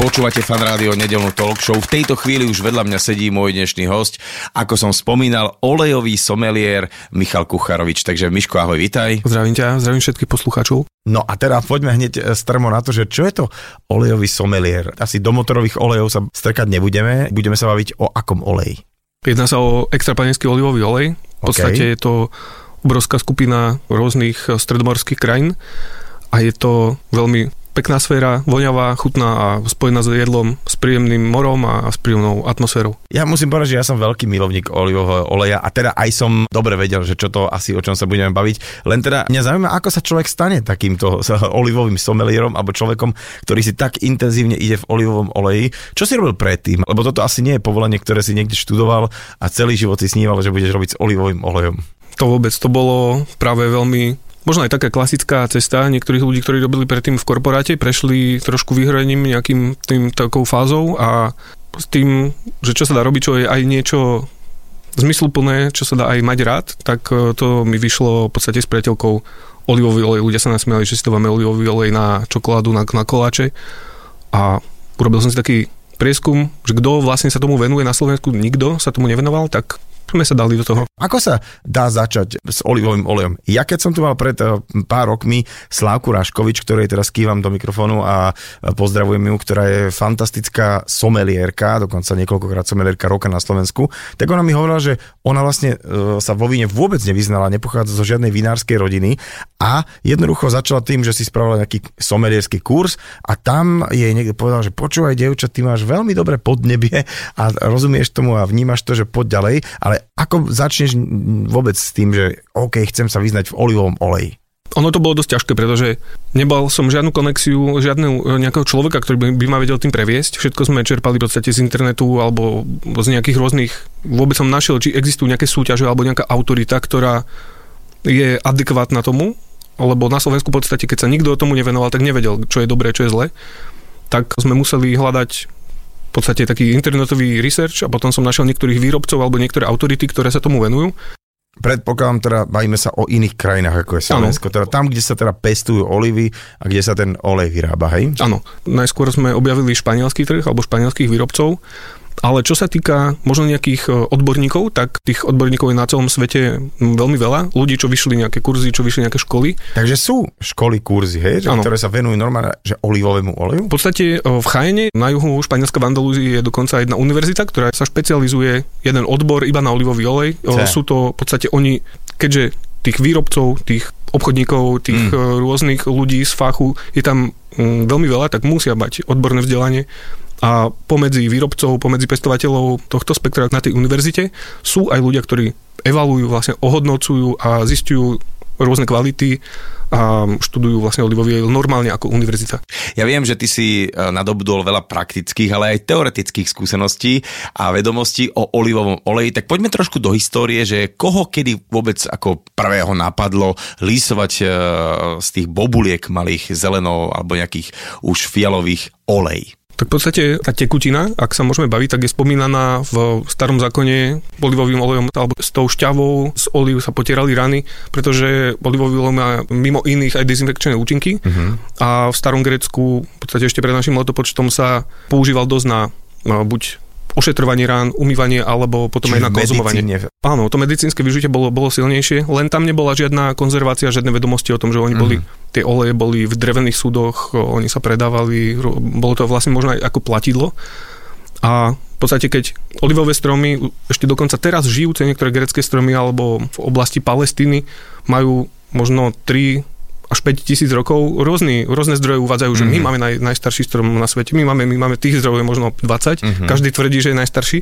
Počúvate fan rádio nedelnú talk show. V tejto chvíli už vedľa mňa sedí môj dnešný host. Ako som spomínal, olejový someliér Michal Kucharovič. Takže Miško, ahoj, vitaj. Zdravím ťa, zdravím všetkých poslucháčov. No a teda poďme hneď e, strmo na to, že čo je to olejový someliér. Asi do motorových olejov sa strkať nebudeme, budeme sa baviť o akom oleji. Jedná sa o extrapanenský olivový olej. V podstate je to obrovská skupina rôznych stredomorských krajín a je to veľmi pekná sféra, voňavá, chutná a spojená s jedlom, s príjemným morom a s príjemnou atmosférou. Ja musím povedať, že ja som veľký milovník olivového oleja a teda aj som dobre vedel, že čo to asi o čom sa budeme baviť. Len teda mňa zaujíma, ako sa človek stane takýmto olivovým somelierom alebo človekom, ktorý si tak intenzívne ide v olivovom oleji. Čo si robil predtým? Lebo toto asi nie je povolenie, ktoré si niekde študoval a celý život si sníval, že budeš robiť s olivovým olejom. To vôbec, to bolo práve veľmi Možno aj taká klasická cesta niektorých ľudí, ktorí robili predtým v korporáte, prešli trošku vyhraním nejakým tým takou fázou a s tým, že čo sa dá robiť, čo je aj niečo zmysluplné, čo sa dá aj mať rád, tak e, to mi vyšlo v podstate s priateľkou olivový olej. Ľudia sa nasmiali, že si máme olivový olej na čokoládu, na, na koláče. A urobil som si taký prieskum, že kto vlastne sa tomu venuje na Slovensku, nikto sa tomu nevenoval, tak sme sa dali do toho. Ako sa dá začať s olivovým olejom? Ja keď som tu mal pred eh, pár rokmi Slávku Raškovič, ktorej teraz kývam do mikrofónu a eh, pozdravujem ju, ktorá je fantastická somelierka, dokonca niekoľkokrát somelierka roka na Slovensku, tak ona mi hovorila, že ona vlastne eh, sa vo víne vôbec nevyznala, nepochádza zo žiadnej vinárskej rodiny a jednoducho začala tým, že si spravila nejaký somelierský kurz a tam jej niekto povedal, že počúvaj, dievča, ty máš veľmi dobré podnebie a rozumieš tomu a vnímaš to, že poď ďalej, ale ako začneš vôbec s tým, že OK, chcem sa vyznať v olivovom oleji? Ono to bolo dosť ťažké, pretože nebal som žiadnu konexiu, žiadneho nejakého človeka, ktorý by, by ma vedel tým previesť. Všetko sme čerpali v podstate z internetu alebo z nejakých rôznych... Vôbec som našiel, či existujú nejaké súťaže alebo nejaká autorita, ktorá je adekvátna tomu, lebo na Slovensku v podstate, keď sa nikto tomu nevenoval, tak nevedel, čo je dobré, čo je zlé. Tak sme museli hľadať v podstate taký internetový research a potom som našiel niektorých výrobcov alebo niektoré autority, ktoré sa tomu venujú. Predpokladám teda, bavíme sa o iných krajinách ako je Slovensko, teda tam, kde sa teda pestujú olivy a kde sa ten olej vyrába, hej? Áno, najskôr sme objavili španielský trh alebo španielských výrobcov ale čo sa týka možno nejakých e, odborníkov, tak tých odborníkov je na celom svete veľmi veľa. Ľudí, čo vyšli nejaké kurzy, čo vyšli nejaké školy. Takže sú školy, kurzy, hej, že, ktoré sa venujú normálne že olivovému oleju? V podstate e, v Chajene, na juhu Španielska v Andalúzii je dokonca jedna univerzita, ktorá sa špecializuje jeden odbor iba na olivový olej. C. Sú to v podstate oni, keďže tých výrobcov, tých obchodníkov, tých mm. rôznych ľudí z fachu je tam mm, veľmi veľa, tak musia mať odborné vzdelanie a pomedzi výrobcov, pomedzi pestovateľov tohto spektra na tej univerzite sú aj ľudia, ktorí evalujú, vlastne ohodnocujú a zistujú rôzne kvality a študujú vlastne olivový normálne ako univerzita. Ja viem, že ty si e, nadobudol veľa praktických, ale aj teoretických skúseností a vedomostí o olivovom oleji, tak poďme trošku do histórie, že koho kedy vôbec ako prvého napadlo lísovať e, z tých bobuliek malých zelenov alebo nejakých už fialových olej. Tak v podstate tá tekutina, ak sa môžeme baviť, tak je spomínaná v starom zákone olivovým olejom alebo s tou šťavou z olív sa potierali rany, pretože olivový olej má mimo iných aj dezinfekčné účinky uh-huh. a v starom Grécku v podstate ešte pred našim letopočtom sa používal dosť na no, buď ošetrovanie rán, umývanie alebo potom Čiže aj na konzumovanie. Áno, to medicínske využitie bolo, bolo silnejšie, len tam nebola žiadna konzervácia, žiadne vedomosti o tom, že oni mm. boli, mhm. tie oleje boli v drevených súdoch, oni sa predávali, bolo to vlastne možno aj ako platidlo. A v podstate, keď olivové stromy, ešte dokonca teraz žijúce niektoré grecké stromy alebo v oblasti Palestíny majú možno 3 až 5 tisíc rokov. Rôzny, rôzne zdroje uvádzajú, že mm-hmm. my mhm. máme naj, najstarší strom na svete, my máme, my máme tých zdrojov možno 20, mm-hmm. každý tvrdí, že je najstarší.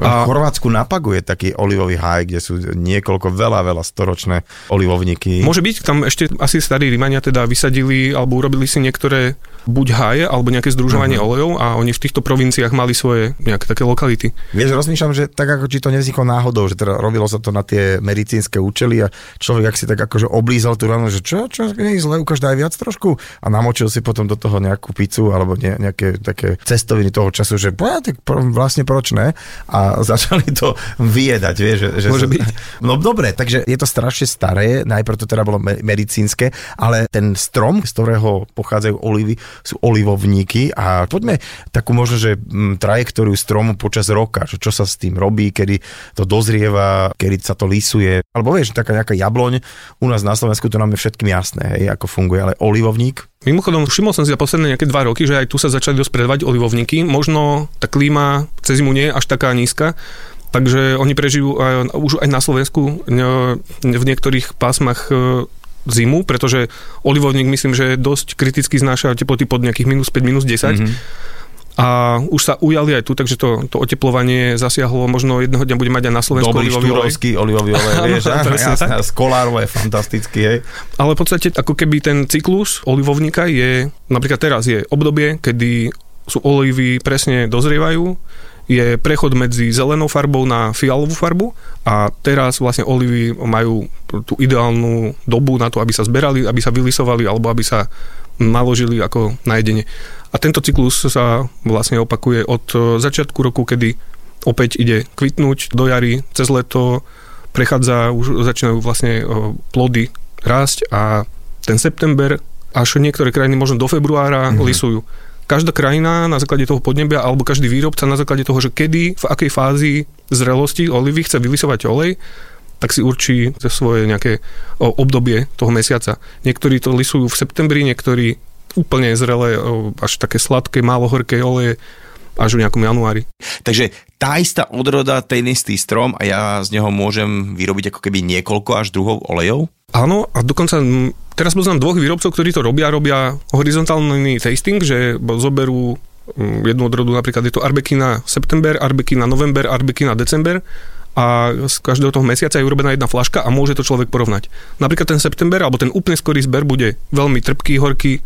A... V Chorvátsku na Pagu je taký olivový haj, kde sú niekoľko veľa, veľa storočné olivovníky. Môže byť, tam ešte asi starí Rímania teda vysadili alebo urobili si niektoré buď háje alebo nejaké združovanie uh-huh. olejov a oni v týchto provinciách mali svoje nejaké také lokality. Vieš, rozmýšľam, že tak ako či to nevzniklo náhodou, že teda robilo sa to na tie medicínske účely a človek ak si tak akože oblízal tú ranu, že čo, čo, nie je zle, ukáž daj viac trošku a namočil si potom do toho nejakú pizzu alebo ne, nejaké také cestoviny toho času, že ja, tak vlastne proč ne? A začali to vyjedať, vieš. Že, že Môže sa, byť. No dobre, takže je to strašne staré, najprv to teda bolo me- medicínske, ale ten strom, z ktorého pochádzajú olivy, sú olivovníky a poďme takú možno, že m, trajektóriu stromu počas roka, že čo sa s tým robí, kedy to dozrieva, kedy sa to lisuje, alebo vieš, taká nejaká jabloň, u nás na Slovensku to nám je všetkým jasné, hej, ako funguje, ale olivovník, Mimochodom, všimol som si za posledné nejaké dva roky, že aj tu sa začali dosť predávať olivovníky. Možno tá klíma cez zimu nie je až taká nízka, takže oni prežijú aj, už aj na Slovensku ne- v niektorých pásmach e, zimu, pretože olivovník myslím, že dosť kriticky znáša teploty pod nejakých minus 5, minus 10. Mm-hmm. A už sa ujali aj tu, takže to, to oteplovanie zasiahlo, možno jedného dňa bude mať aj na Slovensku dobrý olivový olej. olivový olej, vieš, jasné, je fantastický, hej. Ale v podstate ako keby ten cyklus olivovníka je, napríklad teraz je obdobie, kedy sú olivy presne dozrievajú, je prechod medzi zelenou farbou na fialovú farbu a teraz vlastne olivy majú tú ideálnu dobu na to, aby sa zberali, aby sa vylisovali alebo aby sa naložili ako na jedenie. A tento cyklus sa vlastne opakuje od e, začiatku roku, kedy opäť ide kvitnúť do jary, cez leto prechádza, už začínajú vlastne e, plody rásť a ten september až niektoré krajiny možno do februára mm-hmm. lisujú. Každá krajina na základe toho podnebia alebo každý výrobca na základe toho, že kedy, v akej fázi zrelosti olivy chce vylisovať olej, tak si určí svoje nejaké obdobie toho mesiaca. Niektorí to lisujú v septembri, niektorí úplne zrelé, až také sladké, málo horké oleje, až v nejakom januári. Takže tá istá odroda, ten istý strom a ja z neho môžem vyrobiť ako keby niekoľko až druhov olejov? Áno, a dokonca teraz poznám dvoch výrobcov, ktorí to robia, robia horizontálny tasting, že zoberú jednu odrodu, napríklad je to Arbekina september, Arbekina november, Arbekina december a z každého toho mesiaca je urobená jedna flaška a môže to človek porovnať. Napríklad ten september, alebo ten úplne skorý zber bude veľmi trpký, horký,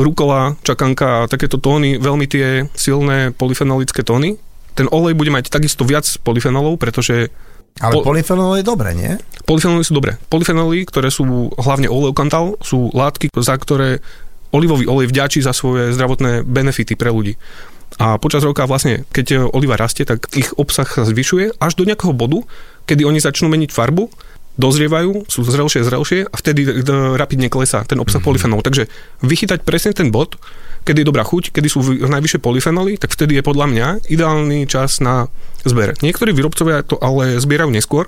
rukola, čakanka a takéto tóny, veľmi tie silné polyfenolické tóny. Ten olej bude mať takisto viac polyfenolov, pretože Ale Po- polyfenol je dobré, nie? Polyfenoly sú dobré. Polyfenoly, ktoré sú hlavne oleokantal, sú látky, za ktoré olivový olej vďačí za svoje zdravotné benefity pre ľudí. A počas roka vlastne, keď oliva rastie, tak ich obsah sa zvyšuje až do nejakého bodu, kedy oni začnú meniť farbu, dozrievajú, sú zrelšie, zrelšie a vtedy e, rapidne klesá ten obsah mm-hmm. polyfenolov. Takže vychytať presne ten bod, kedy je dobrá chuť, kedy sú vy- najvyššie polyfenoly, tak vtedy je podľa mňa ideálny čas na zber. Niektorí výrobcovia to ale zbierajú neskôr,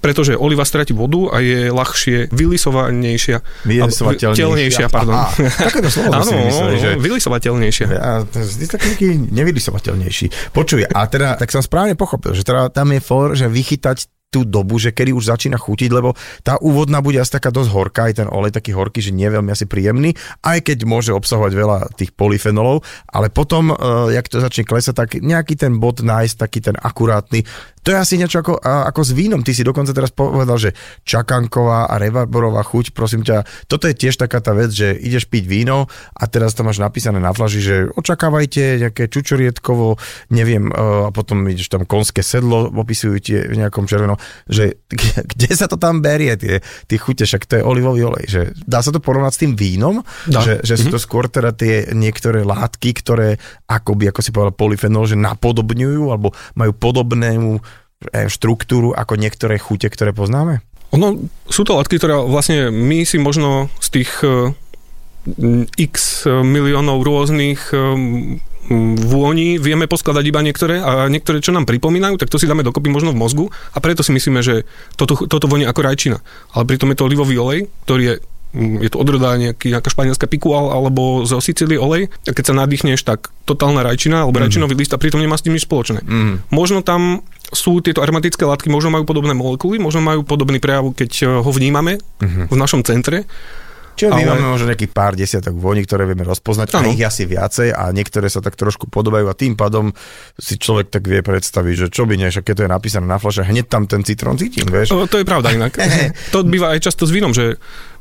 pretože oliva stratí vodu a je ľahšie vylisovanejšia. Vylisovateľnejšia. Pardon. Aha, takéto slovo Áno, si vymysleli, že... vylisovateľnejšia. To je taký nevylisovateľnejší. Počuj, a teda, tak som správne pochopil, že teda tam je for, že vychytať tú dobu, že kedy už začína chutiť, lebo tá úvodná bude asi taká dosť horká, aj ten olej taký horký, že nie veľmi asi príjemný, aj keď môže obsahovať veľa tých polyfenolov, ale potom, uh, jak to začne klesať, tak nejaký ten bod nájsť, taký ten akurátny, to je asi niečo ako, ako s vínom. Ty si dokonca teraz povedal, že čakanková a rebarborová chuť, prosím ťa, toto je tiež taká tá vec, že ideš piť víno a teraz tam máš napísané na flaži, že očakávajte nejaké čučoriedkovo, neviem, e, a potom ideš tam konské sedlo, opisujú tie v nejakom červenom, že kde, sa to tam berie, tie, tie chute, však to je olivový olej, že dá sa to porovnať s tým vínom, Dá. že, že sú to skôr teda tie niektoré látky, ktoré akoby, ako si povedal, polyfenol, že napodobňujú alebo majú podobnú eh, štruktúru ako niektoré chute, ktoré poznáme? Ono, sú to látky, ktoré vlastne my si možno z tých eh, x miliónov rôznych eh, vôni vieme poskladať iba niektoré a niektoré, čo nám pripomínajú, tak to si dáme dokopy možno v mozgu a preto si myslíme, že toto, toto voní ako rajčina. Ale pritom je to olivový olej, ktorý je je to odroda nejaký, nejaká španielská pikual alebo zo Sicílie olej a keď sa nadýchneš, tak totálna rajčina alebo mm. rajčinový list a pritom nemá s tým nič spoločné. Mm. Možno tam sú tieto aromatické látky, možno majú podobné molekuly, možno majú podobný prejav, keď eh, ho vnímame mm-hmm. v našom centre, Čiže my Ale- máme možno nejakých pár desiatok voní, ktoré vieme rozpoznať, a Áno. ich asi viacej a niektoré sa tak trošku podobajú a tým pádom si človek tak vie predstaviť, že čo by nie, keď to je napísané na flaše, hneď tam ten citrón cítim, vieš. O, To je pravda inak. to býva aj často s vínom, že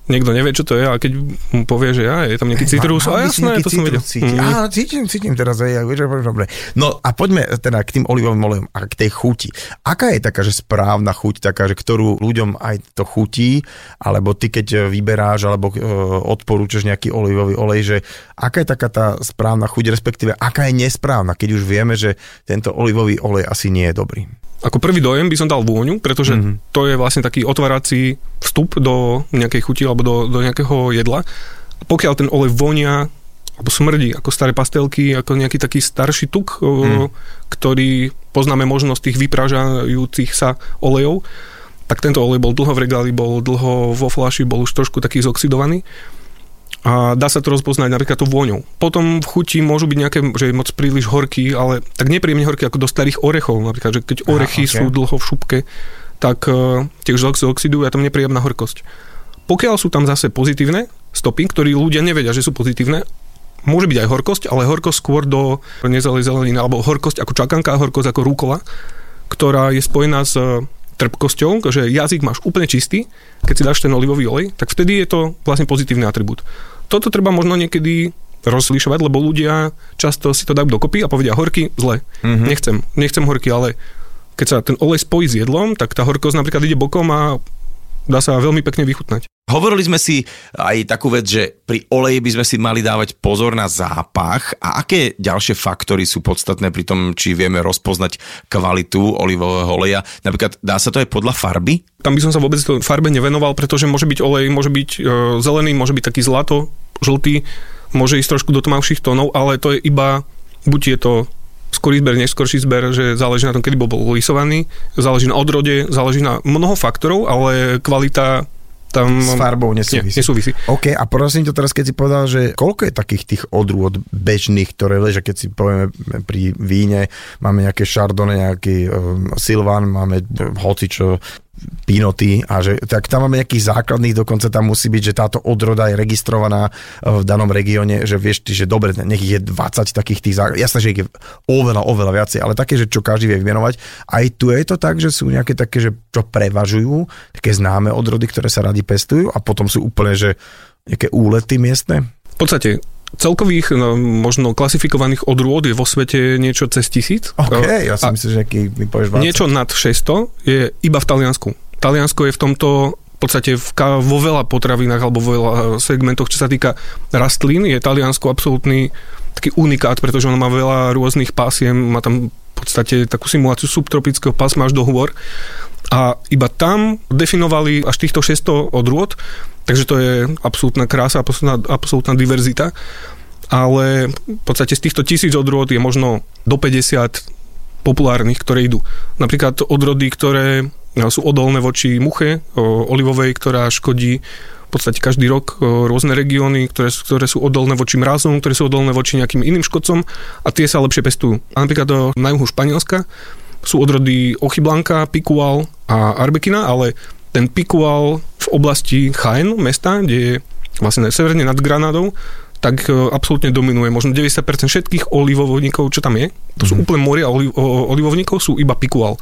niekto nevie, čo to je, a keď mu povie, že ja, je tam nejaký citrus, a jasné, to som vedel. citrus cítiť. Mm. Áno, cítim, cítim teraz. Aj, aj, dobre. No a poďme teda k tým olivovým olejom a k tej chuti. Aká je taká, že správna chuť, taká, že ktorú ľuďom aj to chutí, alebo ty keď vyberáš, alebo e, odporúčaš nejaký olivový olej, že aká je taká tá správna chuť, respektíve aká je nesprávna, keď už vieme, že tento olivový olej asi nie je dobrý. Ako prvý dojem by som dal vôňu, pretože Mhm. mm-hmm. to je vlastne taký otvárací vstup do nejakej chuti alebo do, do nejakého jedla. Pokiaľ ten olej vonia alebo smrdí ako staré pastelky, ako nejaký taký starší tuk, mm. ktorý poznáme možnosť tých vypražajúcich sa olejov, tak tento olej bol dlho v regáli, bol dlho vo flaši, bol už trošku taký zoxidovaný. A dá sa to rozpoznať napríklad tou vôňou. Potom v chuti môžu byť nejaké, že je moc príliš horký, ale tak nepríjemne horký ako do starých orechov. Napríklad, že keď orechy ok. sú dlho v šupke, tak uh, tiež oxidujú a tam nepríjemná horkosť. Pokiaľ sú tam zase pozitívne stopy, ktorí ľudia nevedia, že sú pozitívne, môže byť aj horkosť, ale horkosť skôr do nezalej zeleniny, alebo horkosť ako čakanka, horkosť ako rúkola, ktorá je spojená s trpkosťou, že jazyk máš úplne čistý, keď si dáš ten olivový olej, tak vtedy je to vlastne pozitívny atribút. Toto treba možno niekedy rozlišovať, lebo ľudia často si to dajú dokopy a povedia horký, zle. Mm-hmm. Nechcem, nechcem horký, ale keď sa ten olej spojí s jedlom, tak tá horkosť napríklad ide bokom a dá sa veľmi pekne vychutnať. Hovorili sme si aj takú vec, že pri oleji by sme si mali dávať pozor na zápach a aké ďalšie faktory sú podstatné pri tom, či vieme rozpoznať kvalitu olivového oleja. Napríklad dá sa to aj podľa farby? Tam by som sa vôbec farbe nevenoval, pretože môže byť olej, môže byť e, zelený, môže byť taký zlato, žltý, môže ísť trošku do tmavších tónov, ale to je iba, buď je to skorý zber, neskorší zber, že záleží na tom, kedy bol lisovaný, záleží na odrode, záleží na mnoho faktorov, ale kvalita tam... S farbou nesúvisí. Nie, nesúvisí. OK, a prosím to teraz, keď si povedal, že koľko je takých tých odrôd bežných, ktoré ležia, keď si povieme pri víne, máme nejaké chardonnay, nejaký um, silvan, máme um, hocičo, pinoty a že tak tam máme nejakých základných, dokonca tam musí byť, že táto odroda je registrovaná uh, v danom regióne, že vieš ty, že dobre, nech je 20 takých tých základných, jasné, že ich je oveľa, oveľa viacej, ale také, že čo každý vie vymenovať. Aj tu je to tak, že sú nejaké také, že čo prevažujú, také známe odrody, ktoré sa radi pestujú a potom sú úplne, že nejaké úlety miestne. V podstate celkových no, možno klasifikovaných odrôd je vo svete niečo cez tisíc. OK, ja si myslím, že nejaký, mi povieš 20. Niečo nad 600 je iba v Taliansku. Taliansko je v tomto v podstate v, vo veľa potravinách alebo vo veľa segmentoch, čo sa týka rastlín, je Taliansko absolútny taký unikát, pretože ono má veľa rôznych pásiem, má tam v podstate takú simuláciu subtropického pásma až do hôr a iba tam definovali až týchto 600 odrôd, takže to je absolútna krása, absolútna, absolútna diverzita, ale v podstate z týchto tisíc odrôd je možno do 50 populárnych, ktoré idú. Napríklad odrody, ktoré sú odolné voči muche olivovej, ktorá škodí v podstate každý rok rôzne regióny, ktoré, ktoré sú odolné voči mrazom, ktoré sú odolné voči nejakým iným škodcom a tie sa lepšie pestujú. A napríklad na juhu Španielska sú odrody Ochyblanka, Pikual a Arbekina, ale ten Pikual oblasti Jaén, mesta, kde je vlastne severne nad Granadou, tak e, absolútne dominuje. Možno 90% všetkých olivovníkov, čo tam je, to sú úplne moria oli- o- olivovníkov, sú iba Pikual.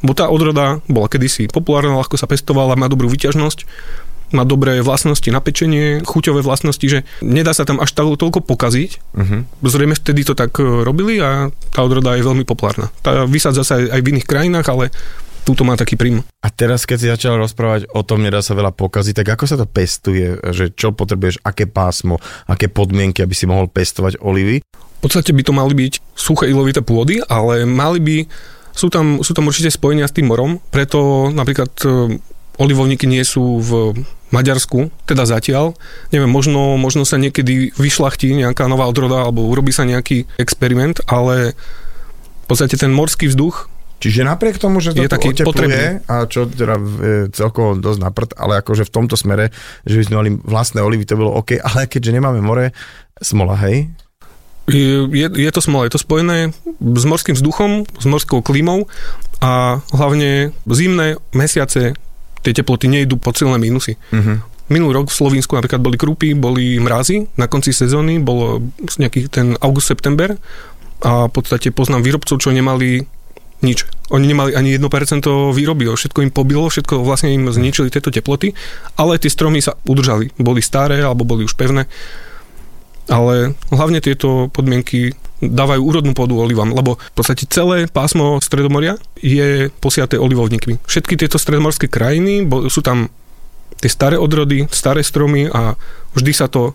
Bo tá odroda bola kedysi populárna, ľahko sa pestovala, má dobrú vyťažnosť, má dobré vlastnosti na pečenie, chuťové vlastnosti, že nedá sa tam až tak toľko pokaziť. Uh-huh. Zrejme vtedy to tak e, robili a tá odroda je veľmi populárna. Tá vysádza sa aj v iných krajinách, ale túto má taký prím. A teraz, keď si začal rozprávať o tom, nedá sa veľa pokaziť, tak ako sa to pestuje, že čo potrebuješ, aké pásmo, aké podmienky, aby si mohol pestovať olivy? V podstate by to mali byť suché ilovité pôdy, ale mali by, sú tam, sú tam určite spojenia s tým morom, preto napríklad e, olivovníky nie sú v Maďarsku, teda zatiaľ. Neviem, možno, možno sa niekedy vyšlachtí nejaká nová odroda alebo urobí sa nejaký experiment, ale v podstate ten morský vzduch Čiže napriek tomu, že to Je taký otepluje, potrebný. a čo teda je celkovo dosť naprd, ale akože v tomto smere, že by sme mali vlastné olivy, to bolo OK, ale keďže nemáme more, smola, hej? je, je, to smola, je to spojené s morským vzduchom, s morskou klímou a hlavne zimné mesiace tie teploty nejdú pod silné mínusy. Uh-huh. Minulý rok v Slovensku napríklad boli krúpy, boli mrazy, na konci sezóny bolo nejaký ten august-september a v podstate poznám výrobcov, čo nemali nič. Oni nemali ani 1% výroby, všetko im pobilo, všetko vlastne im zničili tieto teploty, ale tie stromy sa udržali. Boli staré alebo boli už pevné. Ale hlavne tieto podmienky dávajú úrodnú pôdu olivám, lebo v podstate celé pásmo Stredomoria je posiaté olivovníkmi. Všetky tieto stredomorské krajiny, sú tam tie staré odrody, staré stromy a vždy sa to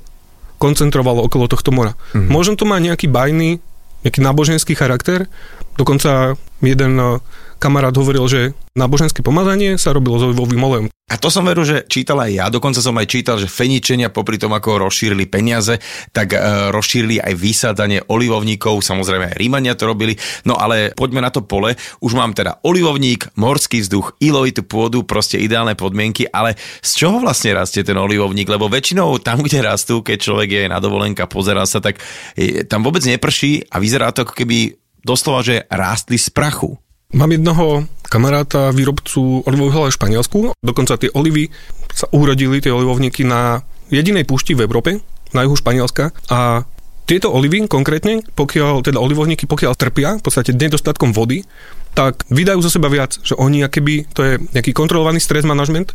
koncentrovalo okolo tohto mora. Mm. Možno to má nejaký bajný, nejaký náboženský charakter. Dokonca jeden kamarát hovoril, že náboženské pomazanie sa robilo s olivovým olejom. A to som veru, že čítal aj ja, dokonca som aj čítal, že Feničenia popri tom, ako rozšírili peniaze, tak e, rozšírili aj vysádzanie olivovníkov, samozrejme aj Rímania to robili, no ale poďme na to pole, už mám teda olivovník, morský vzduch, ilovitú pôdu, proste ideálne podmienky, ale z čoho vlastne rastie ten olivovník, lebo väčšinou tam, kde rastú, keď človek je na dovolenka, pozerá sa, tak e, tam vôbec neprší a vyzerá to ako keby doslova, že rástli z prachu. Mám jednoho kamaráta, výrobcu olivových olejov v Španielsku. Dokonca tie olivy sa urodili, tie olivovníky na jedinej púšti v Európe, na juhu Španielska. A tieto olivy konkrétne, pokiaľ, teda olivovníky, pokiaľ trpia v podstate nedostatkom vody, tak vydajú zo seba viac, že oni akéby, to je nejaký kontrolovaný stres manažment,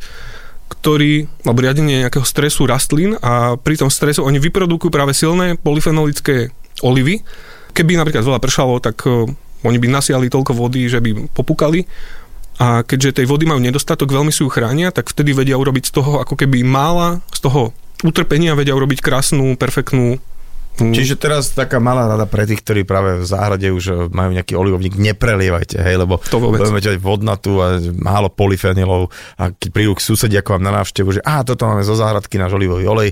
ktorý, alebo riadenie nejakého stresu rastlín a pri tom stresu oni vyprodukujú práve silné polyfenolické olivy. Keby napríklad veľa pršalo, tak oni by nasiali toľko vody, že by popukali. A keďže tej vody majú nedostatok, veľmi si ju chránia, tak vtedy vedia urobiť z toho ako keby mála, z toho utrpenia vedia urobiť krásnu, perfektnú Mm. Čiže teraz taká malá rada pre tých, ktorí práve v záhrade už majú nejaký olivovník, neprelievajte, hej, lebo to budeme mať vodnatú a málo polyfenilov a keď prídu k susedia ako vám na návštevu, že a toto máme zo záhradky náš olivový olej,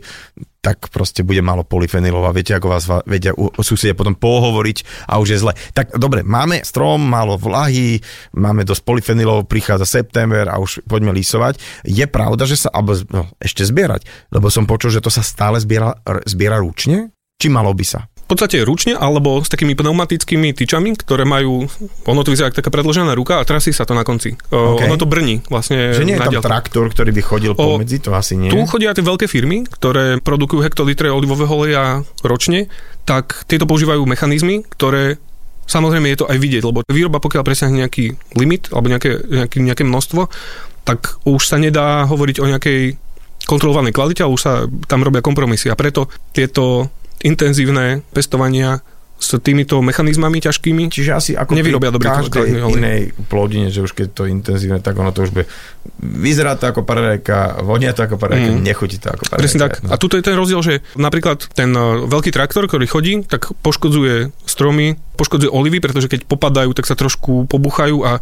tak proste bude málo polyfenilov a viete, ako vás vedia susedia potom pohovoriť a už je zle. Tak dobre, máme strom, málo vlahy, máme dosť polyfenilov, prichádza september a už poďme lísovať. Je pravda, že sa, alebo no, ešte zbierať, lebo som počul, že to sa stále zbiera, zbiera ručne? Či malo by sa? v podstate ručne alebo s takými pneumatickými tyčami, ktoré majú, ono to vyzerá taká predložená ruka a trasí sa to na konci. Okay. Ono to brní vlastne. Že nie je tam traktor, ktorý by chodil pomedzi, to asi nie. Tu chodia tie veľké firmy, ktoré produkujú hektolitre olivového oleja ročne, tak tieto používajú mechanizmy, ktoré Samozrejme je to aj vidieť, lebo výroba pokiaľ presiahne nejaký limit alebo nejaké, nejaké, nejaké množstvo, tak už sa nedá hovoriť o nejakej kontrolovanej kvalite, ale už sa tam robia kompromisy. A preto tieto intenzívne pestovania s týmito mechanizmami ťažkými Čiže asi ako nevyrobia dobrý každej inej plodine, že už keď to je intenzívne, tak ono to už bude vyzerá to ako paradajka, vonia to ako paradajka, mm. nechutí to ako paradajka. Presne tak. No. A tuto je ten rozdiel, že napríklad ten e, veľký traktor, ktorý chodí, tak poškodzuje stromy, poškodzuje olivy, pretože keď popadajú, tak sa trošku pobuchajú a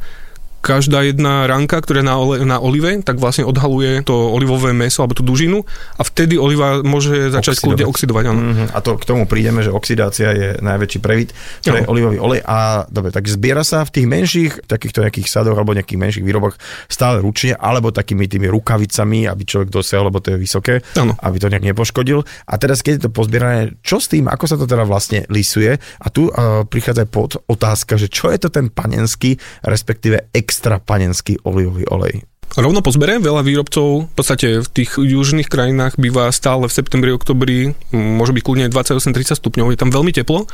každá jedna ranka, ktorá je na, ole, na olive, tak vlastne odhaluje to olivové meso alebo tú dužinu a vtedy oliva môže začať kľudne oxidovať. Áno. Mm-hmm. A to k tomu prídeme, že oxidácia je najväčší previt pre no. olivový olej. A dobre, tak zbiera sa v tých menších takýchto nejakých sadoch alebo nejakých menších výroboch stále ručne alebo takými tými rukavicami, aby človek dosiahol, lebo to je vysoké, ano. aby to nejak nepoškodil. A teraz, keď je to pozbierané, čo s tým, ako sa to teda vlastne lisuje? A tu uh, prichádza pod otázka, že čo je to ten panenský, respektíve ex extra panenský olivový olej. Rovno po zbere veľa výrobcov v podstate v tých južných krajinách býva stále v septembri, oktobri, môže byť kľudne 28-30 stupňov, je tam veľmi teplo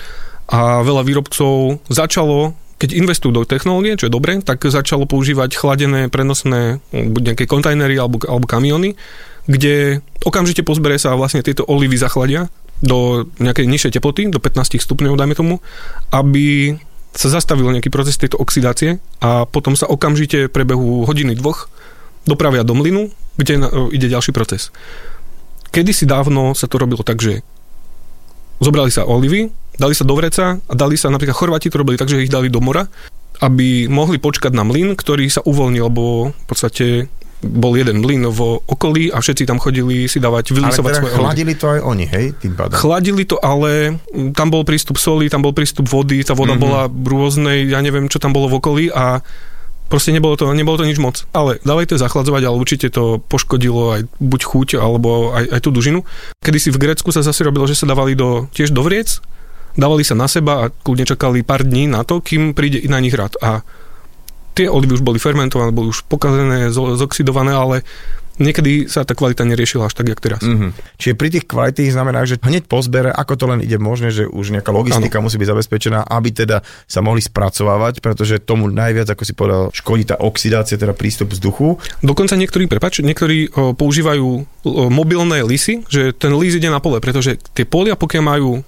a veľa výrobcov začalo keď investujú do technológie, čo je dobre, tak začalo používať chladené, prenosné buď nejaké kontajnery alebo, alebo kamiony, kde okamžite po zbere sa vlastne tieto olivy zachladia do nejakej nižšej teploty, do 15 stupňov, dajme tomu, aby sa zastavil nejaký proces tejto oxidácie a potom sa okamžite prebehu hodiny dvoch dopravia do mlynu, kde ide ďalší proces. Kedy si dávno sa to robilo tak, že zobrali sa olivy, dali sa do vreca a dali sa, napríklad Chorváti to robili tak, že ich dali do mora, aby mohli počkať na mlyn, ktorý sa uvoľnil, lebo v podstate bol jeden mlyn v okolí a všetci tam chodili si dávať, vylisovať teda svoje chladili to aj oni, hej, tým pádom? Chladili to, ale tam bol prístup soli, tam bol prístup vody, tá voda mm-hmm. bola rôznej, ja neviem, čo tam bolo v okolí a proste nebolo to, nebolo to nič moc. Ale dávali to zachladzovať, ale určite to poškodilo aj buď chuť, alebo aj, aj tú dužinu. Kedy si v Grécku sa zase robilo, že sa dávali do, tiež do vriec, dávali sa na seba a kľudne čakali pár dní na to, kým príde na nich rad. A tie olivy už boli fermentované, boli už pokazené, zo- zoxidované, ale niekedy sa tá kvalita neriešila až tak, jak teraz. Mm-hmm. Čiže pri tých kvalitých znamená, že hneď po zbere, ako to len ide možné, že už nejaká logistika ano. musí byť zabezpečená, aby teda sa mohli spracovávať, pretože tomu najviac, ako si povedal, škodí tá oxidácia, teda prístup vzduchu. Dokonca niektorí, prepač, niektorí o, používajú o, mobilné lisy, že ten lis ide na pole, pretože tie polia, pokiaľ majú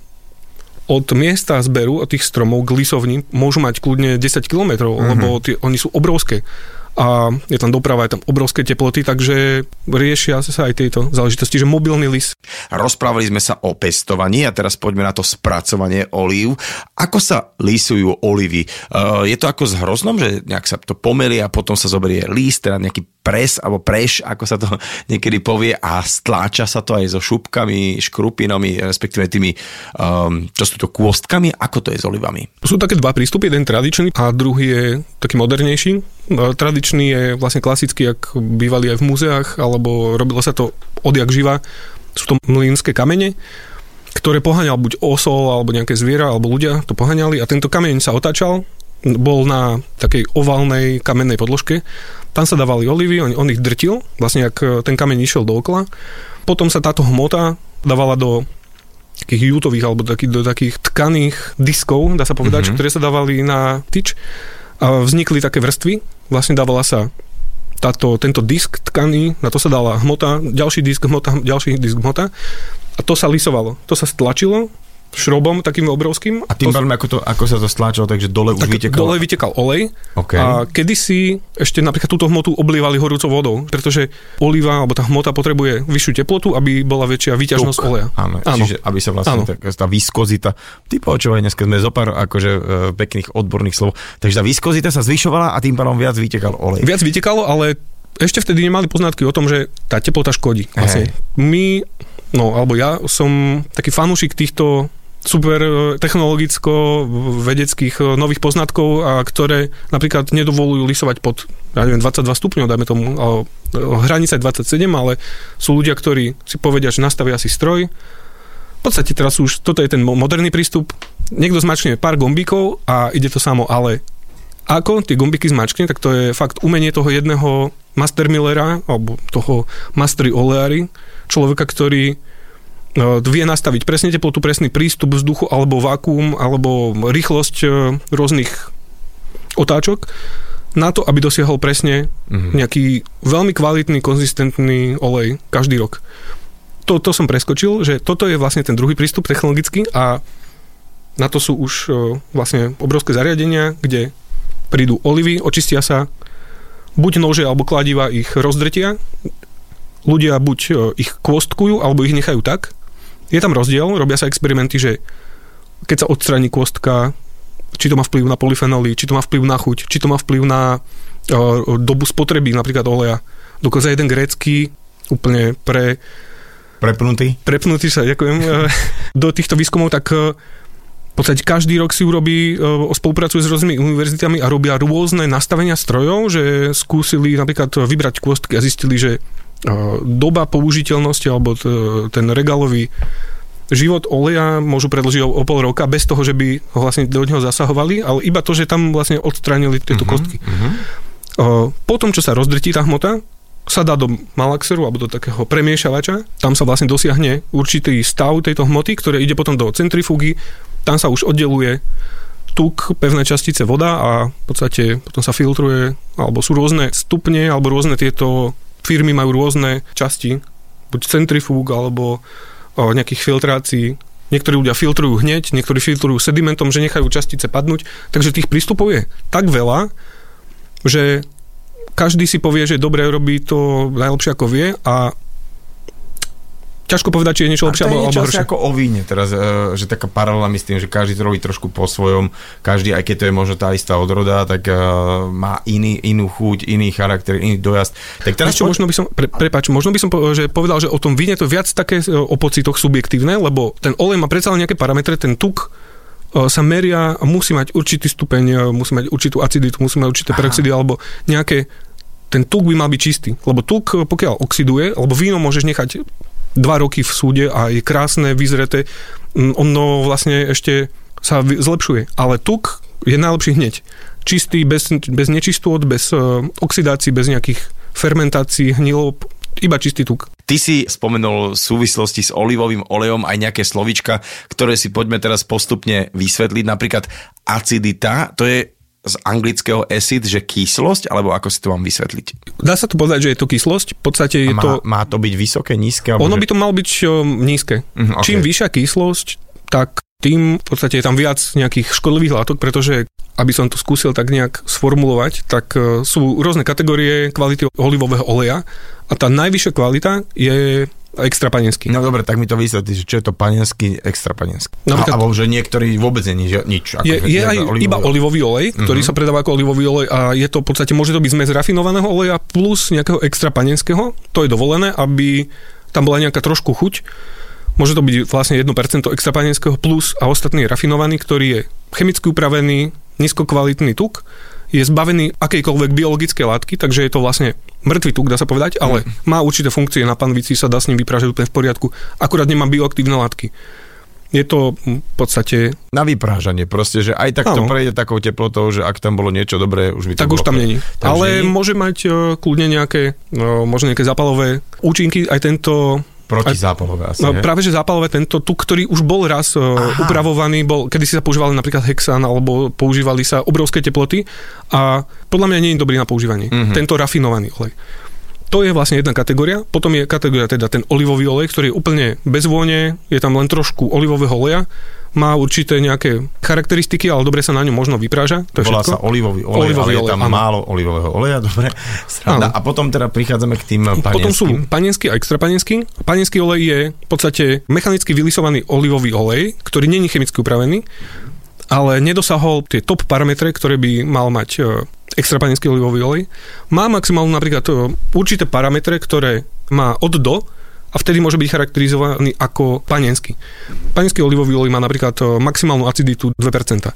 od miesta zberu, od tých stromov k lisovni, môžu mať kľudne 10 km, mm-hmm. lebo tie, oni sú obrovské a je tam doprava, je tam obrovské teploty, takže riešia sa aj tieto záležitosti, že mobilný lis. Rozprávali sme sa o pestovaní a teraz poďme na to spracovanie olív. Ako sa lisujú olivy? Uh, je to ako s hroznom, že nejak sa to pomelie a potom sa zoberie líst, teda nejaký pres alebo preš, ako sa to niekedy povie a stláča sa to aj so šupkami, škrupinami, respektíve tými, um, čo sú to kôstkami, ako to je s olivami? Sú také dva prístupy, jeden tradičný a druhý je taký modernejší. No, tradičný je vlastne klasický, ak bývali aj v múzeách, alebo robilo sa to odjak živa. Sú to mlínske kamene, ktoré poháňal buď osol, alebo nejaké zviera, alebo ľudia to poháňali a tento kameň sa otáčal bol na takej oválnej kamennej podložke. Tam sa dávali olivy, on, on ich drtil, vlastne ak e, ten kameň išiel dookola. Potom sa táto hmota dávala do takých jútových alebo taký, do takých tkaných diskov, dá sa povedať, mm-hmm. ktoré sa dávali na tyč. Vznikli také vrstvy, vlastne dávala sa táto, tento disk tkaný, na to sa dala hmota, ďalší disk hmota, ďalší disk hmota a to sa lisovalo. To sa stlačilo šrobom takým obrovským. A tým pádom, ako, to, ako sa to stláčalo, takže dole už vytekal? Dole vytekal olej. Okay. A kedysi ešte napríklad túto hmotu oblievali horúcou vodou, pretože oliva alebo tá hmota potrebuje vyššiu teplotu, aby bola väčšia výťažnosť Tuk. oleja. Áno, Áno, čiže aby sa vlastne tá, tá viskozita, ty počúvaj, dneska sme zopár akože e, pekných odborných slov, takže tá viskozita sa zvyšovala a tým pádom viac vytekal olej. Viac vytekalo, ale ešte vtedy nemali poznatky o tom, že tá teplota škodí. Vlastne my, no alebo ja som taký fanúšik týchto super e, technologicko vedeckých e, nových poznatkov, a ktoré napríklad nedovolujú lisovať pod ja neviem, 22 stupňov, dajme tomu, hranica je 27, ale sú ľudia, ktorí si povedia, že nastavia si stroj. V podstate teraz už, toto je ten moderný prístup. Niekto zmačkne pár gombíkov a ide to samo, ale ako tie gombiky zmačkne, tak to je fakt umenie toho jedného master millera, alebo toho mastery oleári, človeka, ktorý vie nastaviť presne teplotu, presný prístup vzduchu alebo vakuum alebo rýchlosť e, rôznych otáčok na to, aby dosiahol presne mm-hmm. nejaký veľmi kvalitný, konzistentný olej každý rok. To, to som preskočil, že toto je vlastne ten druhý prístup technologický a na to sú už e, vlastne obrovské zariadenia, kde prídu olivy, očistia sa, buď nože alebo kladiva ich rozdretia, ľudia buď e, ich kvostkujú, alebo ich nechajú tak, je tam rozdiel, robia sa experimenty, že keď sa odstraní kostka, či to má vplyv na polyfenoly, či to má vplyv na chuť, či to má vplyv na uh, dobu spotreby napríklad oleja. Dokonca jeden grécky úplne pre... Prepnutý? Prepnutý sa, ďakujem. do týchto výskumov, tak v podstate každý rok si urobí, spolupracuje s rôznymi univerzitami a robia rôzne nastavenia strojov, že skúsili napríklad vybrať kôstky a zistili, že doba použiteľnosti alebo ten regálový život oleja môžu predlžiť o, o pol roka bez toho, že by ho vlastne do neho zasahovali, ale iba to, že tam vlastne odstránili tieto uh-huh, kostky. Uh-huh. Potom, čo sa rozdrtí tá hmota, sa dá do malaxeru alebo do takého premiešavača, tam sa vlastne dosiahne určitý stav tejto hmoty, ktoré ide potom do centrifugy, tam sa už oddeluje tuk, pevné častice, voda a v podstate potom sa filtruje, alebo sú rôzne stupne, alebo rôzne tieto firmy majú rôzne časti, buď centrifúg alebo o, nejakých filtrácií. Niektorí ľudia filtrujú hneď, niektorí filtrujú sedimentom, že nechajú častice padnúť. Takže tých prístupov je tak veľa, že každý si povie, že dobre robí to najlepšie ako vie a ťažko povedať, či je niečo lepšie alebo, horšie. ako o víne teraz, e, že taká paralela s tým, že každý to robí trošku po svojom, každý, aj keď to je možno tá istá odroda, tak uh, má iný, inú chuť, iný charakter, iný dojazd. Tak teraz čo, možno by som, pre, prepáč, možno by som že povedal, že o tom víne to viac také e, o pocitoch subjektívne, lebo ten olej má predsa len nejaké parametre, ten tuk sa meria musí mať určitý stupeň, musí mať určitú aciditu, musí mať určité peroxidy alebo nejaké ten tuk by mal byť čistý. Lebo tuk, pokiaľ oxiduje, alebo víno môžeš nechať dva roky v súde a je krásne, vyzreté. Mm, ono vlastne ešte sa zlepšuje. Ale tuk, je najlepší hneď. Čistý, bez, bez nečistôt, bez uh, oxidácií, bez nejakých fermentácií, hnilop, iba čistý tuk. Ty si spomenul v súvislosti s olivovým olejom aj nejaké slovička, ktoré si poďme teraz postupne vysvetliť. Napríklad acidita, to je z anglického acid, že kyslosť, alebo ako si to mám vysvetliť? Dá sa to povedať, že je to kyslosť. V podstate je má, to... má to byť vysoké, nízke? Ono by to malo byť o, nízke. Mhm, okay. Čím vyššia kyslosť, tak tým v podstate je tam viac nejakých škodlivých látok, pretože aby som to skúsil tak nejak sformulovať, tak e, sú rôzne kategórie kvality olivového oleja a tá najvyššia kvalita je extra panenský. No dobre, tak mi to vysvetlí, že čo je to panenský, extra panenský. Napríklad- Alebo že niektorí vôbec nie je nič. Ako, Je, je aj olivový iba olivový olej, ktorý Mhm. sa predáva ako olivový olej a je to v podstate, môže to byť zmes rafinovaného oleja plus nejakého extra panenského. To je dovolené, aby tam bola nejaká trošku chuť. Môže to byť vlastne 1% extra panenského plus a ostatný je rafinovaný, ktorý je chemicky upravený, nízkokvalitný tuk, je zbavený akejkoľvek biologické látky, takže je to vlastne mŕtvý tuk, dá sa povedať, ale má určité funkcie na panvici, sa dá s ním vypražať úplne v poriadku, akurát nemá bioaktívne látky. Je to mm, v podstate Na vyprážanie proste, že aj tak to prejde takou teplotou, že ak tam bolo niečo dobré, už by tak už tam není. Ale není? môže mať uh, kľudne nejaké, uh, možno nejaké zápalové účinky. Aj tento... Protizápalové asi, No, he? práve že zápalové tento tuk, ktorý už bol raz uh, upravovaný, bol, kedy si sa používali napríklad hexan, alebo používali sa obrovské teploty a podľa mňa nie je dobrý na používanie. Mhm. Tento rafinovaný olej. To je vlastne jedna kategória. Potom je kategória teda ten olivový olej, ktorý je úplne bez vône, je tam len trošku olivového oleja, má určité nejaké charakteristiky, ale dobre sa na ňom možno vypráža. To je Volá všetko. sa olivový olej, Olivový ale je olej, tam áno. málo olivového oleja, dobre. A potom teda prichádzame k tým Potom sú panenským. panenský a extrapanenský. Panenský olej je v podstate mechanicky vylisovaný olivový olej, ktorý není chemicky upravený, ale nedosahol tie top parametre, ktoré by mal mať e, extrapanenský olivový olej. Má maximálne napríklad e, určité parametre, ktoré má od do a vtedy môže byť charakterizovaný ako panenský. Panenský olivový olej má napríklad e, maximálnu aciditu 2%.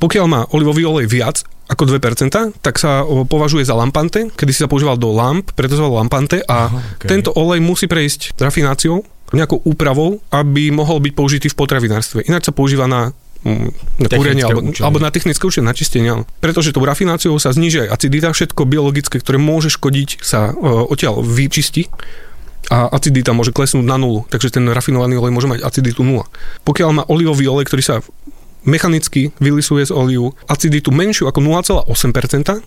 Pokiaľ má olivový olej viac ako 2%, tak sa o, považuje za lampante, kedy si sa používal do lamp, preto sa lampante a Aha, okej. tento olej musí prejsť rafináciou, nejakou úpravou, aby mohol byť použitý v potravinárstve. Ináč sa používa na mm, na kúrenie alebo, alebo na technické účely, na čistenie. Pretože tou rafináciou sa zniží aj acidita, všetko biologické, ktoré môže škodiť, sa o, odtiaľ vyčistí a acidita môže klesnúť na nulu, takže ten rafinovaný olej môže mať aciditu 0. Pokiaľ má olivový olej, ktorý sa mechanicky vylisuje z oliu aciditu menšiu ako 0,8%,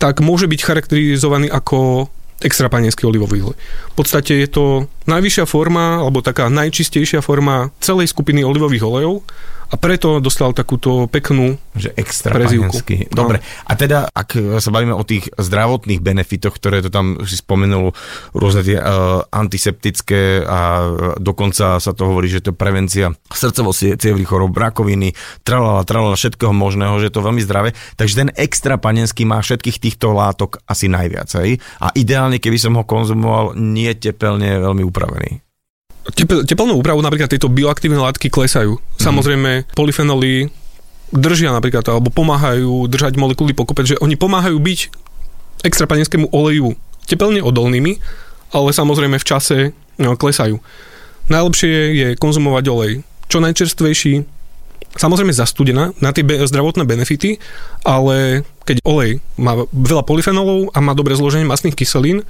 tak môže byť charakterizovaný ako extrapanenský olivový olej. V podstate je to najvyššia forma, alebo taká najčistejšia forma celej skupiny olivových olejov a preto dostal takúto peknú Že extra panenský. No. Dobre, a teda, ak sa bavíme o tých zdravotných benefitoch, ktoré to tam si spomenul, rôzne tie uh, antiseptické a uh, dokonca sa to hovorí, že to je prevencia srdcovo cievných chorób, rakoviny, tralala, tralala, všetkého možného, že je to veľmi zdravé. Takže ten extra panenský má všetkých týchto látok asi najviac. Hej? A ideálne, keby som ho konzumoval nie tepelne veľmi upravený. Tepel, tepelnou úpravou napríklad tieto bioaktívne látky klesajú. Mhm. Samozrejme, polyfenoly držia napríklad, alebo pomáhajú držať molekuly pokope, že oni pomáhajú byť extrapanenskému oleju tepelne odolnými, ale samozrejme v čase no, klesajú. Najlepšie je konzumovať olej čo najčerstvejší, samozrejme zastudená na tie be- zdravotné benefity, ale keď olej má veľa polyfenolov a má dobré zloženie masných kyselín,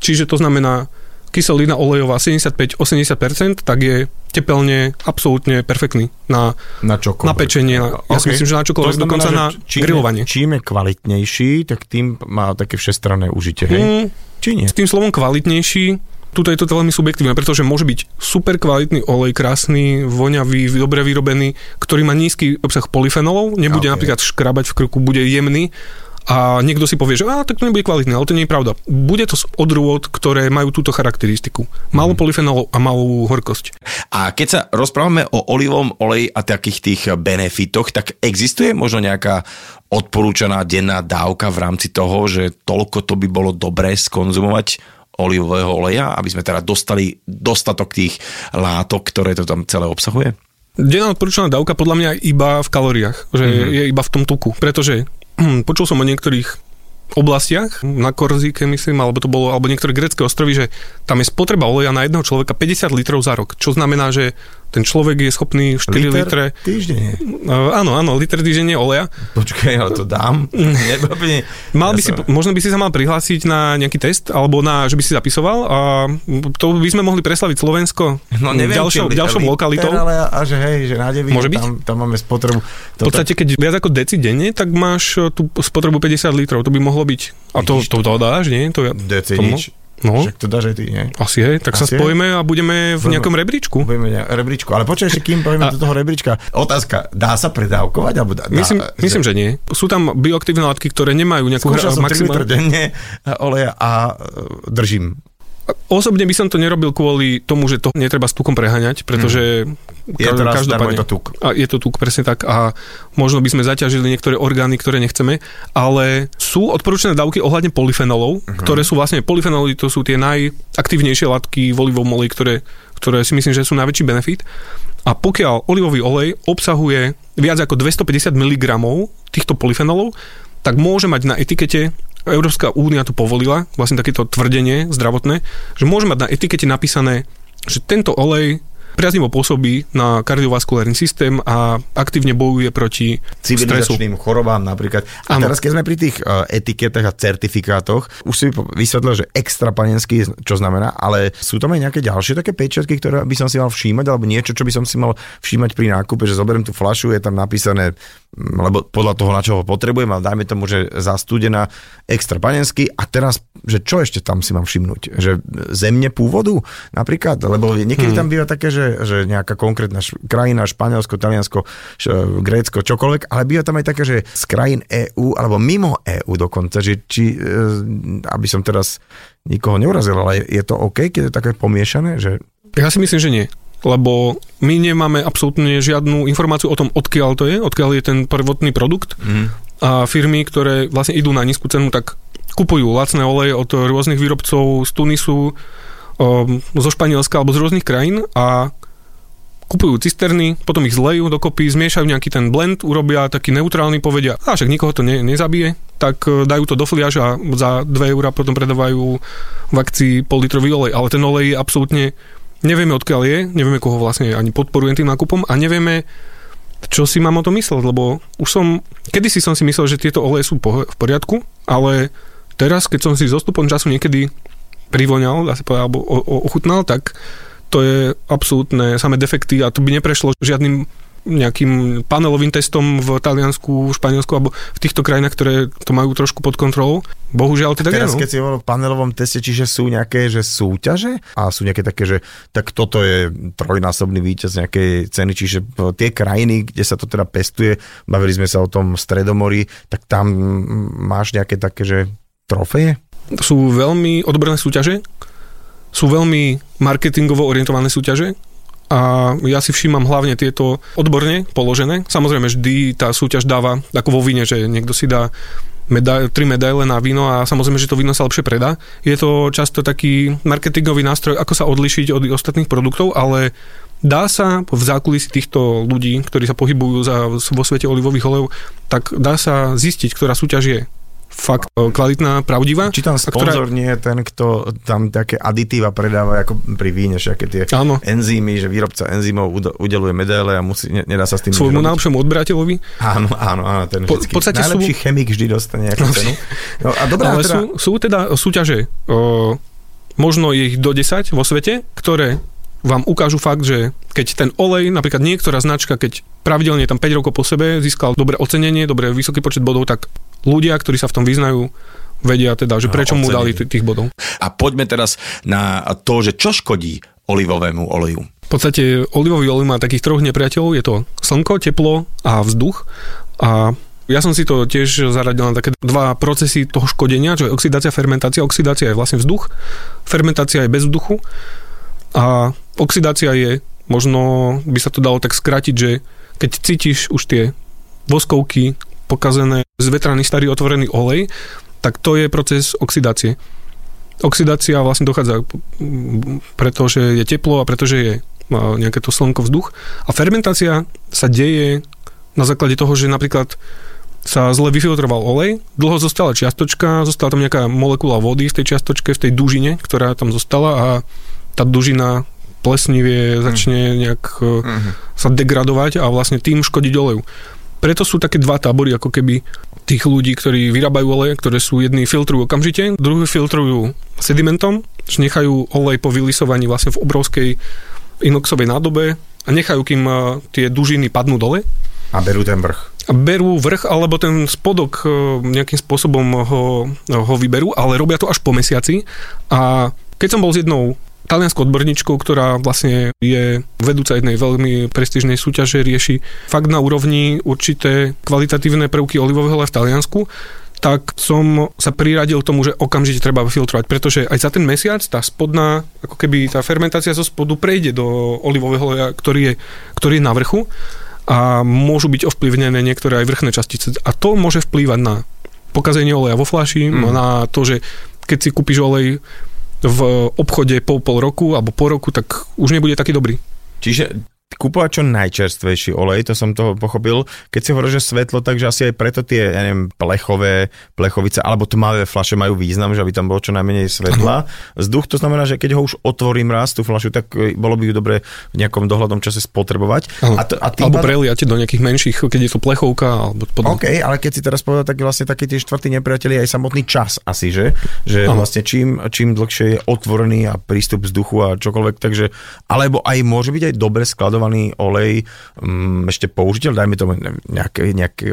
čiže to znamená kyselina olejová 75-80%, tak je tepelne absolútne perfektný na, Na čokoľvek. na pečenie. Na, ja si OK. myslím, že na čokoľvek, znamená, dokonca na čím grilovanie. Je, čím je kvalitnejší, tak tým má také všestranné užitie, hej? Mm, Či nie? s tým slovom kvalitnejší, tuto je to veľmi subjektívne, pretože môže byť super kvalitný olej, krásny, voňavý, dobre vyrobený, ktorý má nízky obsah polyfenolov, nebude Ok. napríklad škrabať v krku, bude jemný a niekto si povie, že á, tak to nebude kvalitný, ale to nie je pravda. Bude to z odrôd, ktoré majú túto charakteristiku. Málo polyfenolov a malú horkosť. A keď sa rozprávame o olivom oleji a takých tých benefitoch, tak existuje možno nejaká odporúčaná denná dávka v rámci toho, že toľko to by bolo dobré skonzumovať olivového oleja, aby sme teda dostali dostatok tých látok, ktoré to tam celé obsahuje? Denná odporúčaná dávka podľa mňa iba v kalóriách, že mm-hmm. je iba v tom tuku, pretože počul som o niektorých oblastiach, na Korzíke myslím, alebo to bolo, alebo niektoré grecké ostrovy, že tam je spotreba oleja na jedného človeka 50 litrov za rok, čo znamená, že ten človek je schopný 4 Liter litre... Týždenne. Áno, áno, liter týždenne oleja. Počkaj, ale to dám. Nebabne. Mal Ja by si, som- možno by si sa mal prihlásiť na nejaký test, alebo na, že by si zapisoval a to by sme mohli preslaviť Slovensko No neviem, ďalšou, či li- ďalšou liter, lokalitou. Ale a že hej, že na devín, Môže byť? tam, tam máme spotrebu. V podstate, keď viac ako deci denne, tak máš e, tú spotrebu 50 litrov. To by mohlo byť. A to, to, to dáš, nie? To, ja- Deci to nič. No, Však to dáš aj ty, nie? asi hej. Tak sa Asi hej. spojíme a budeme v Budeme- nejakom rebríčku. Budeme ne- rebríčku. Ale počkaj, ešte kým povieme A- do toho rebríčka. Otázka, dá sa predávkovať? Alebo dá, Myslím, dá, myslím, že nie. Sú tam bioaktívne látky, ktoré nemajú nejakú Skúšal som 3 maximál- litr denne oleja a e, držím. Osobne by som to nerobil kvôli tomu, že to netreba s tukom preháňať, pretože Mhm. Je to darmo, je to tuk. A je to tuk, presne tak. A možno by sme zaťažili niektoré orgány, ktoré nechceme, ale sú odporúčané dávky ohľadne polyfenolov, Mhm. ktoré sú vlastne polyfenoly, to sú tie najaktívnejšie látky v oleji, ktoré, ktoré si myslím, že sú najväčší benefit. A pokiaľ olivový olej obsahuje viac ako 250 mg týchto polyfenolov, tak môže mať na etikete Európska únia to povolila, vlastne takéto tvrdenie zdravotné, že môže mať na etikete napísané, že tento olej priaznivo pôsobí na kardiovaskulárny systém a aktívne bojuje proti stresu. civilizačným chorobám napríklad. A Áno. teraz, keď sme pri tých uh, etiketách a certifikátoch, už si vysvetlil, že extra panenský, čo znamená, ale sú tam aj nejaké ďalšie také pečiatky, ktoré by som si mal všímať, alebo niečo, čo by som si mal všímať pri nákupe, že zoberiem tú flašu, je tam napísané, lebo podľa toho, na čo ho potrebujem, ale dajme tomu, že zastúdená extra panenský a teraz, že čo ešte tam si mám všimnúť? Že zemne pôvodu napríklad, lebo niekedy tam býva také, že, že nejaká konkrétna š- krajina, Španielsko, Taliansko, š- Grécko, čokoľvek, ale býva tam aj také, že z krajín EÚ alebo mimo EÚ dokonca, že či, e, aby som teraz nikoho neurazil, ale je to OK, keď je také pomiešané, že Ja si myslím, že nie. Lebo my nemáme absolútne žiadnu informáciu o tom, odkiaľ to je, odkiaľ je ten prvotný produkt. mm, A firmy, ktoré vlastne idú na nízku cenu, tak kupujú lacné oleje od rôznych výrobcov z Tunisu, um, zo Španielska alebo z rôznych krajín a kupujú cisterny, potom ich zlejú dokopy, zmiešajú nejaký ten blend, urobia taký neutrálny, povedia, a však nikoho to ne, nezabije, tak e, dajú to do fliaž a za 2 eurá potom predávajú v akcii pol litrový olej. Ale ten olej je absolútne, nevieme odkiaľ je, nevieme koho vlastne ani podporujem tým nákupom a nevieme, čo si mám o tom mysleť, lebo už som, kedysi som si myslel, že tieto oleje sú po- v poriadku, ale teraz, keď som si s zostupom času niekedy privoňal, dá sa povedať, alebo o- o- ochutnal, tak to je absolútne samé defekty a to by neprešlo žiadnym nejakým panelovým testom v Taliansku, Španielsku alebo v týchto krajinách, ktoré to majú trošku pod kontrolou. Bohužiaľ, je. teraz no. keď si hovoril o panelovom teste, čiže sú nejaké že súťaže a sú nejaké také, že tak toto je trojnásobný víťaz nejakej ceny, čiže tie krajiny, kde sa to teda pestuje, bavili sme sa o tom Stredomori, tak tam máš nejaké také, že trofeje? sú veľmi odborné súťaže, sú veľmi marketingovo orientované súťaže a ja si všímam hlavne tieto odborne položené. Samozrejme, vždy tá súťaž dáva, ako vo víne, že niekto si dá meda- tri medaile na víno a samozrejme, že to víno sa lepšie predá. Je to často taký marketingový nástroj, ako sa odlišiť od ostatných produktov, ale dá sa v zákulisí týchto ľudí, ktorí sa pohybujú za, vo svete olivových olejov, tak dá sa zistiť, ktorá súťaž je fakt e, kvalitná, pravdivá. Či tam a ktorá- sponzor nie je ten, kto tam také aditíva predáva, ako pri víne, všaké tie Áno. enzymy, že výrobca enzymov udeluje medaile a musí, ne, nedá sa s tým svojmu robiť. najlepšiemu odberateľovi. Áno, áno, áno, ten Po- vždycky, podstate sú- najlepší chemik vždy dostane nejakú cenu. No a dobrá, Ale teda, sú, sú teda súťaže, o, možno je ich do 10 vo svete, ktoré vám ukážu fakt, že keď ten olej, napríklad niektorá značka, keď pravidelne tam 5 rokov po sebe získal dobré ocenenie, dobré vysoký počet bodov, tak ľudia, ktorí sa v tom vyznajú, vedia teda, že No, prečo mu dali t- tých bodov. A poďme teraz na to, že čo škodí olivovému oleju. V podstate olivový olej má takých troch nepriateľov, je to slnko, teplo a vzduch. A ja som si to tiež zaradil na také dva procesy toho škodenia, čo je oxidácia, fermentácia. Oxidácia je vlastne vzduch, fermentácia je bez vzduchu a oxidácia je, možno by sa to dalo tak skrátiť, že keď cítiš už tie voskovky, pokazené, zvetraný starý otvorený olej, tak to je proces oxidácie. Oxidácia vlastne dochádza mm, pretože je teplo a pretože je nejaké to slnko vzduch. A fermentácia sa deje na základe toho, že napríklad sa zle vyfiltroval olej, dlho zostala čiastočka, zostala tam nejaká molekula vody v tej čiastočke, v tej dužine, ktorá tam zostala a tá dužina plesnivie, začne nejak uh-huh. sa degradovať a vlastne tým škodiť oleju. Preto sú také dva tábory, ako keby tých ľudí, ktorí vyrábajú oleje, ktoré sú jedni filtrujú okamžite, druhý filtrujú sedimentom, že nechajú olej po vylisovaní vlastne v obrovskej inoxovej nádobe a nechajú, kým tie dužiny padnú dole. A berú ten vrch. A berú vrch, alebo ten spodok nejakým spôsobom ho, ho vyberú, ale robia to až po mesiaci. A keď som bol s jednou talianskou odborníčkou, ktorá vlastne je vedúca jednej veľmi prestížnej súťaže, rieši fakt na úrovni určité kvalitatívne prvky olivového v Taliansku, tak som sa priradil tomu, že okamžite treba filtrovať, pretože aj za ten mesiac tá spodná, ako keby tá fermentácia zo spodu prejde do olivového oleja, ktorý je, ktorý je na vrchu a môžu byť ovplyvnené niektoré aj vrchné častice. A to môže vplývať na pokazenie oleja vo flaši, mm. na to, že keď si kúpiš olej v obchode po pol roku alebo po roku, tak už nebude taký dobrý. Čiže kúpovať čo najčerstvejší olej, to som toho pochopil. Keď si hovoríš, že svetlo, takže asi aj preto tie, ja neviem, plechové, plechovice alebo tmavé flaše majú význam, že aby tam bolo čo najmenej svetla. Vzduch to znamená, že keď ho už otvorím raz tú flašu, tak e, bolo by ju dobre v nejakom dohľadnom čase spotrebovať. A to, a alebo pádom... preliate do nejakých menších, keď je to plechovka. Alebo podobne. OK, ale keď si teraz povedal, tak vlastne takí tie štvrtí nepriatelia aj samotný čas asi, že? Že Aha. vlastne čím, čím dlhšie je otvorený a prístup vzduchu a čokoľvek, takže alebo aj môže byť aj dobre skladovaný skladovaný olej um, ešte použiteľ, dajme tomu nejaké, nejaké,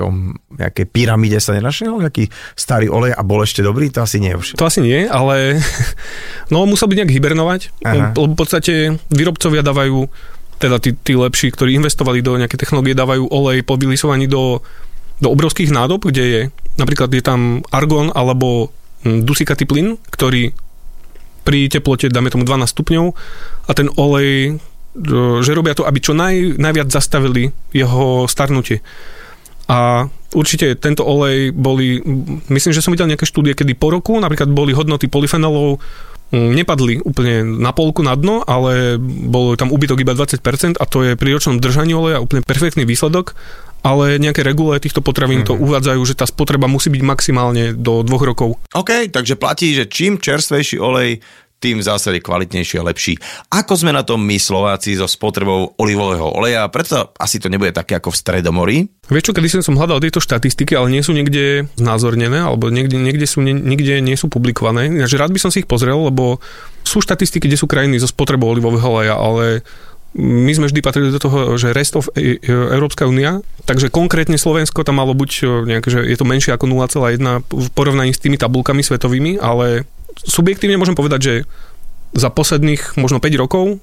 nejaké pyramíde sa nenašiel, nejaký starý olej a bol ešte dobrý, to asi nie už. To asi nie, ale no musel byť nejak hibernovať, lebo v podstate výrobcovia dávajú teda tí, tí lepší, ktorí investovali do nejaké technológie, dávajú olej po vylisovaní do, do obrovských nádob, kde je napríklad je tam argon alebo hm, dusikatý plyn, ktorý pri teplote, dáme tomu 12 stupňov a ten olej že robia to, aby čo naj, najviac zastavili jeho starnutie. A určite tento olej boli, myslím, že som videl nejaké štúdie, kedy po roku napríklad boli hodnoty polyfenolov mm, nepadli úplne na polku na dno, ale bol tam úbytok iba 20% a to je pri ročnom držaní oleja úplne perfektný výsledok, ale nejaké regule týchto potravín mm-hmm. to mhm. uvádzajú, že tá spotreba musí byť maximálne do dvoch rokov. OK, takže platí, že čím čerstvejší olej, tým v zásade kvalitnejší a lepší. Ako sme na tom my Slováci so spotrebou olivového oleja, preto asi to nebude také ako v Stredomorí. Vieš čo, kedy som hľadal tieto štatistiky, ale nie sú niekde znázornené, alebo niekde, niekde, sú, niekde nie sú publikované. Takže rád by som si ich pozrel, lebo sú štatistiky, kde sú krajiny so spotrebou olivového oleja, ale my sme vždy patrili do toho, že rest of e, e, Európska únia, takže konkrétne Slovensko tam malo buď nejaké, že je to menšie ako 0,1 v porovnaní s tými tabulkami svetovými, ale subjektívne môžem povedať, že za posledných možno 5 rokov,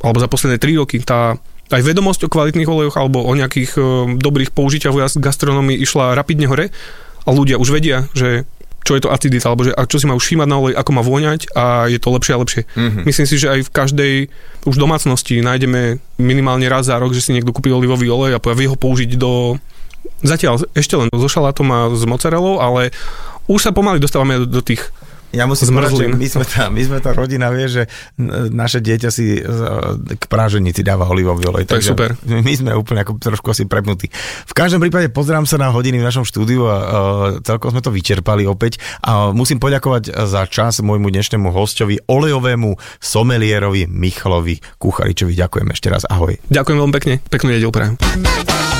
alebo za posledné 3 roky tá aj vedomosť o kvalitných olejoch alebo o nejakých e, dobrých použitiach v gastronomii išla rapidne hore a ľudia už vedia, že čo je to acidita, alebo že a čo si má už všímať na olej, ako má voňať a je to lepšie a lepšie. Mm-hmm. Myslím si, že aj v každej už domácnosti nájdeme minimálne raz za rok, že si niekto kúpi olivový olej a vie ho použiť do zatiaľ ešte len so šalátom a s mozzarellou, ale už sa pomaly dostávame do, do tých ja musím povedať, že my sme, tá, my sme tá rodina, vie, že naše dieťa si e, k práženici dáva olivový olej. To je super. My sme úplne ako trošku asi prepnutí. V každom prípade pozerám sa na hodiny v našom štúdiu a uh, celkom sme to vyčerpali opäť. A musím poďakovať za čas môjmu dnešnému hostovi, olejovému somelierovi Michalovi Kucharičovi. Ďakujem ešte raz. Ahoj. Ďakujem veľmi pekne. Peknú nedelu prajem.